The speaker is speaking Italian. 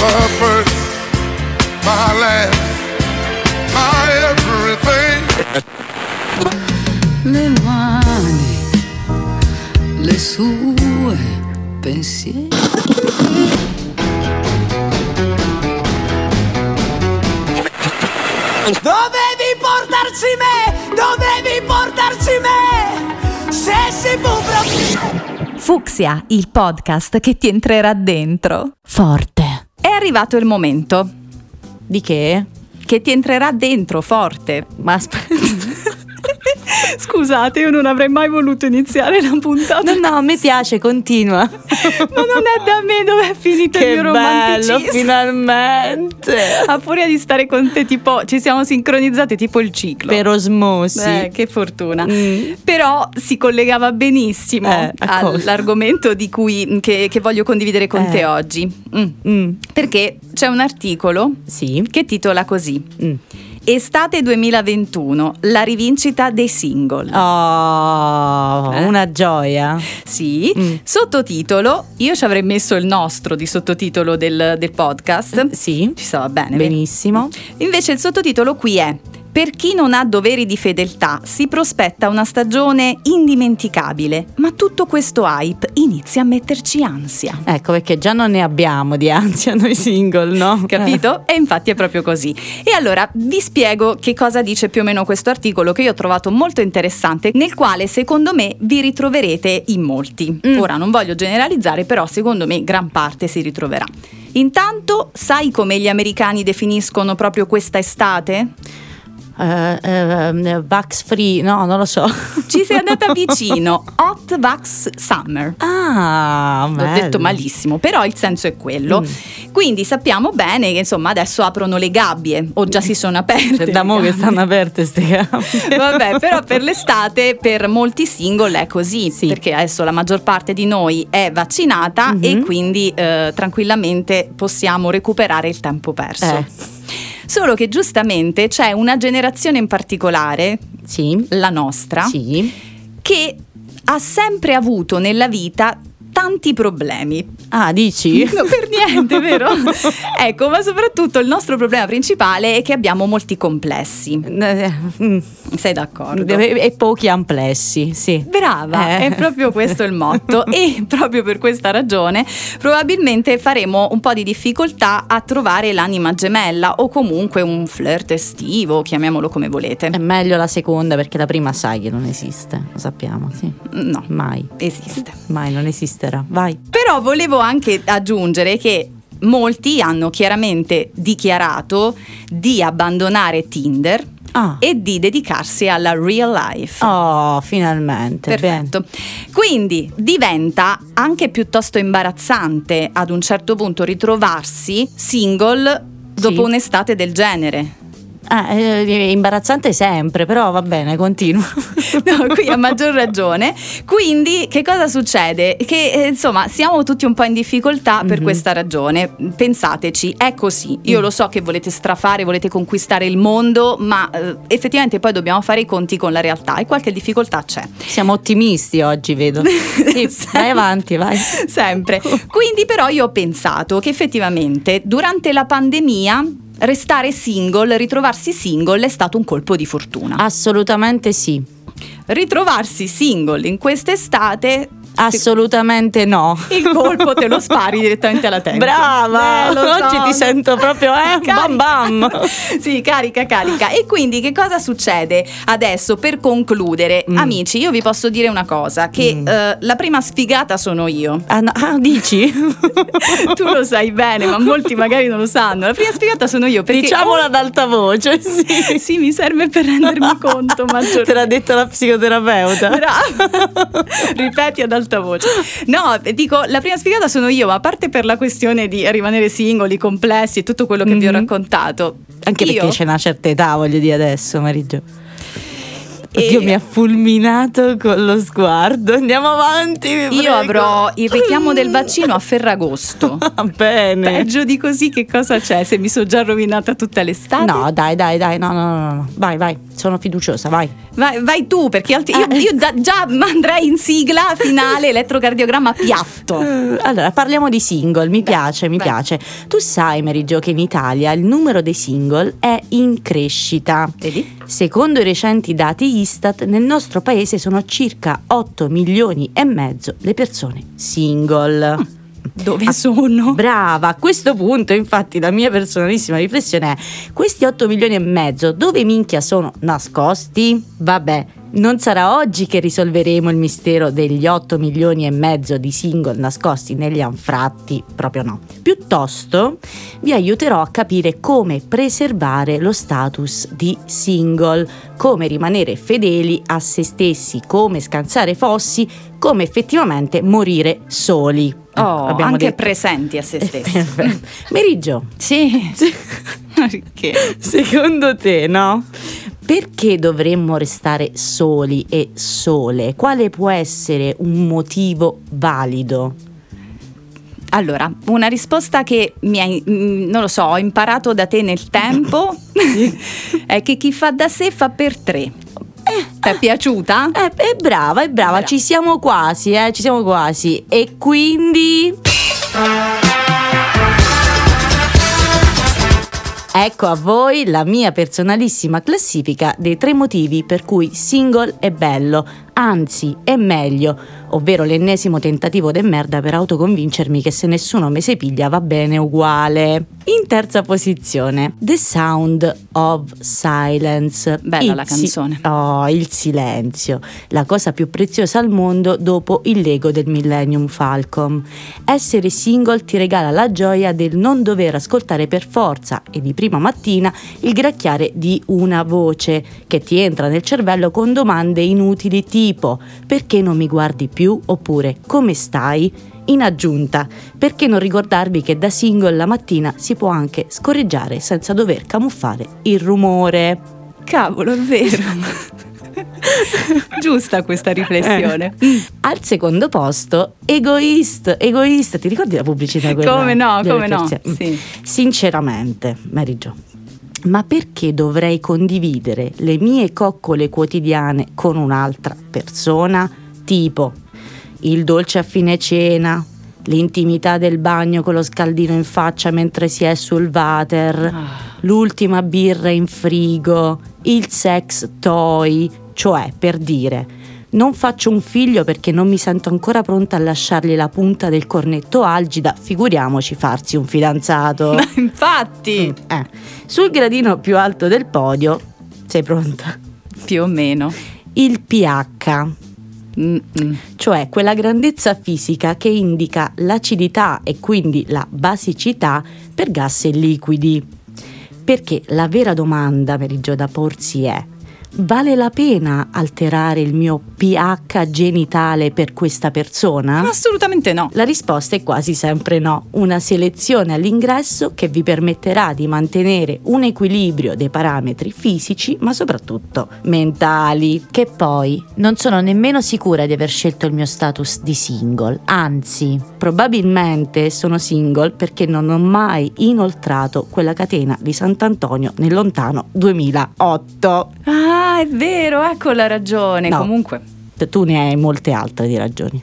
my first, my last, my everything. le mani, le sue pensieri. Dovevi portarci me! Dovevi portarci me! Se si può proprio... Fuxia, il podcast che ti entrerà dentro. Forte. È arrivato il momento Di che? che ti entrerà dentro forte. Ma aspetta. Scusate, io non avrei mai voluto iniziare la puntata. No, no, a me piace, continua. Ma non è da me dove è finito il che mio bello, finalmente. A furia di stare con te, tipo, ci siamo sincronizzate tipo il ciclo. Per osmosi. Eh, che fortuna. Mm. Però si collegava benissimo Eh, all'argomento di cui, che, che voglio condividere con Eh. te oggi. Mm. Mm, Perché c'è un articolo Sì. che titola così. Estate 2021, la rivincita dei single. Oh, Eh? una gioia. Sì, Mm. sottotitolo, io ci avrei messo il nostro di sottotitolo del, del podcast. Sì. Ci stava bene. Benissimo. Invece il sottotitolo qui è Per chi non ha doveri di fedeltà si prospetta una stagione indimenticabile, ma tutto questo hype inizia a metterci ansia. Ecco perché già non ne abbiamo di ansia noi single, no? Capito? E infatti è proprio così. E allora vi spiego che cosa dice più o meno questo articolo che io ho trovato molto interessante, nel quale secondo me vi ritroverete in molti. Mm. Ora non voglio generalizzare, però secondo me gran parte si ritroverà. Intanto, sai come gli americani definiscono proprio questa estate? Eh, eh, vax free, no, non lo so. Ci sei andata vicino. Hot Vax Summer. Ah, L'ho detto malissimo, però il senso è quello. Mm. Quindi sappiamo bene che insomma adesso aprono le gabbie o già si sono aperte. Da mo che gabbie. stanno aperte ste gambe. Vabbè, però per l'estate per molti single è così, Sì. perché adesso la maggior parte di noi è vaccinata Mhm. e quindi eh, tranquillamente possiamo recuperare il tempo perso. Eh. Solo che giustamente c'è una generazione in particolare, Sì. la nostra, Sì. che ha sempre avuto nella vita tanti problemi. Ah, dici? No, per niente, vero? ecco, ma soprattutto il nostro problema principale è che abbiamo molti complessi. Eh, mm. Sei d'accordo? E, e pochi amplessi, sì. Brava, Eh. è proprio questo il motto e proprio per questa ragione probabilmente faremo un po' di difficoltà a trovare l'anima gemella o comunque un flirt estivo, chiamiamolo come volete. È meglio la seconda perché la prima sai che non esiste, lo sappiamo, sì. No, Mai, esiste. mai non esisterà. Vai. Però volevo anche aggiungere che molti hanno chiaramente dichiarato di abbandonare Tinder Ah. e di dedicarsi alla real life. Oh, finalmente. bene. Perfetto. Quindi diventa anche piuttosto imbarazzante ad un certo punto ritrovarsi single dopo Sì. un'estate del genere. Ah, eh, imbarazzante sempre, però va bene, continua. No, qui a maggior ragione. Quindi, che cosa succede? Che eh, insomma siamo tutti un po' in difficoltà per Mhm. questa ragione. Pensateci, è così. Mm. Io lo so che volete strafare, volete conquistare il mondo, ma eh, effettivamente poi dobbiamo fare i conti con la realtà e qualche difficoltà c'è. Siamo ottimisti oggi, vedo. Sì, vai avanti, vai. Sempre. Quindi però io ho pensato che effettivamente durante la pandemia restare single, ritrovarsi single è stato un colpo di fortuna. Assolutamente sì. Ritrovarsi single in quest'estate Assolutamente no. il colpo te lo spari direttamente alla testa. Brava! Eh, so, Oggi ti sento proprio, eh, Carica. bam bam. sì, carica, carica. E quindi che cosa succede adesso per concludere? Mm. Amici, io vi posso dire una cosa, che Mm. eh, la prima sfigata sono io. Ah, no, ah, dici? tu lo sai bene, ma molti magari non lo sanno. La prima sfigata sono io perché Diciamolo ad alta voce, sì. Sì, mi serve per rendermi conto maggiormente. Te l'ha detto la psicoterapeuta. Brava. Ripeti ad alta voce. No, dico, la prima sfigata sono io, ma a parte per la questione di rimanere singoli, complessi e tutto quello che vi ho Mhm. raccontato. Anche io, perché c'è una certa età, voglio dire adesso, Marigio. Oddio, mi ha fulminato con lo sguardo. Andiamo avanti. Io avrò il richiamo del vaccino a Ferragosto. Va bene. Peggio di così che cosa c'è? Se mi sono già rovinata tutta l'estate. No, dai, dai, dai, no, no, no, no. Vai, vai, sono fiduciosa, vai. Vai, vai tu, perché altri- io, Eh. io da- già andrei in sigla finale elettrocardiogramma piatto. Allora, parliamo di single, mi piace, mi vai. piace. Tu sai, Jo, che in Italia il numero dei single è in crescita. Vedi? Secondo i recenti dati Istat, nel nostro paese sono circa 8 milioni e mezzo le persone single. Dove sono? Brava, a questo punto infatti la mia personalissima riflessione è questi 8 milioni e mezzo dove minchia sono nascosti? Vabbè, non sarà oggi che risolveremo il mistero degli 8 milioni e mezzo di single nascosti negli anfratti, proprio no. Piuttosto vi aiuterò a capire come preservare lo status di single, come rimanere fedeli a se stessi, come scansare fossi, come effettivamente morire soli. Oh, Abbiamo anche detto. presenti a se stessi. Meriggio, sì. se- Perché? secondo te, no? Perché dovremmo restare soli e sole? Quale può essere un motivo valido? Allora, una risposta che mi hai, mm, non lo so, ho imparato da te nel tempo è che chi fa da sé fa per tre. Ti è piaciuta? Eh, è brava, è brava, Brava. ci siamo quasi, eh, ci siamo quasi. E quindi... Ecco a voi la mia personalissima classifica dei tre motivi per cui single è bello, anzi è meglio, ovvero l'ennesimo tentativo de merda per autoconvincermi che se nessuno me se piglia va bene uguale. In terza posizione, The Sound of Silence. Bella Il la si- canzone. Oh, il silenzio, la cosa più preziosa al mondo dopo il Lego del Millennium Falcon. Essere single ti regala la gioia del non dover ascoltare per forza e di prima mattina il gracchiare di una voce che ti entra nel cervello con domande inutili tipo perché non mi guardi più oppure come stai? In aggiunta, perché non ricordarvi che da single la mattina si può anche scorreggiare senza dover camuffare il rumore? Cavolo, è vero. Giusta questa riflessione. Al secondo posto, Egoist, Egoist, ti ricordi la pubblicità quella? Come no, come no. persiane? Sì. Sinceramente, Mary Jo, ma perché dovrei condividere le mie coccole quotidiane con un'altra persona? Tipo il dolce a fine cena, l'intimità del bagno con lo scaldino in faccia mentre si è sul water, Ah. l'ultima birra in frigo, il sex toy, cioè per dire non faccio un figlio perché non mi sento ancora pronta a lasciargli la punta del cornetto algida, figuriamoci farsi un fidanzato. Ma infatti, Eh, Sul gradino più alto del podio, sei pronta? più o meno. Il pH, Mm-mm. cioè quella grandezza fisica che indica l'acidità e quindi la basicità per gas e liquidi. Perché la vera domanda, Merigio, da porsi è: vale la pena alterare il mio pH genitale per questa persona? Assolutamente no. La risposta è quasi sempre no, una selezione all'ingresso che vi permetterà di mantenere un equilibrio dei parametri fisici ma soprattutto mentali. Che poi non sono nemmeno sicura di aver scelto il mio status di single, anzi probabilmente sono single perché non ho mai inoltrato quella catena di Sant'Antonio nel lontano 2008. Ah, è vero, ecco la ragione. No. Comunque, Tu ne hai molte altre di ragioni.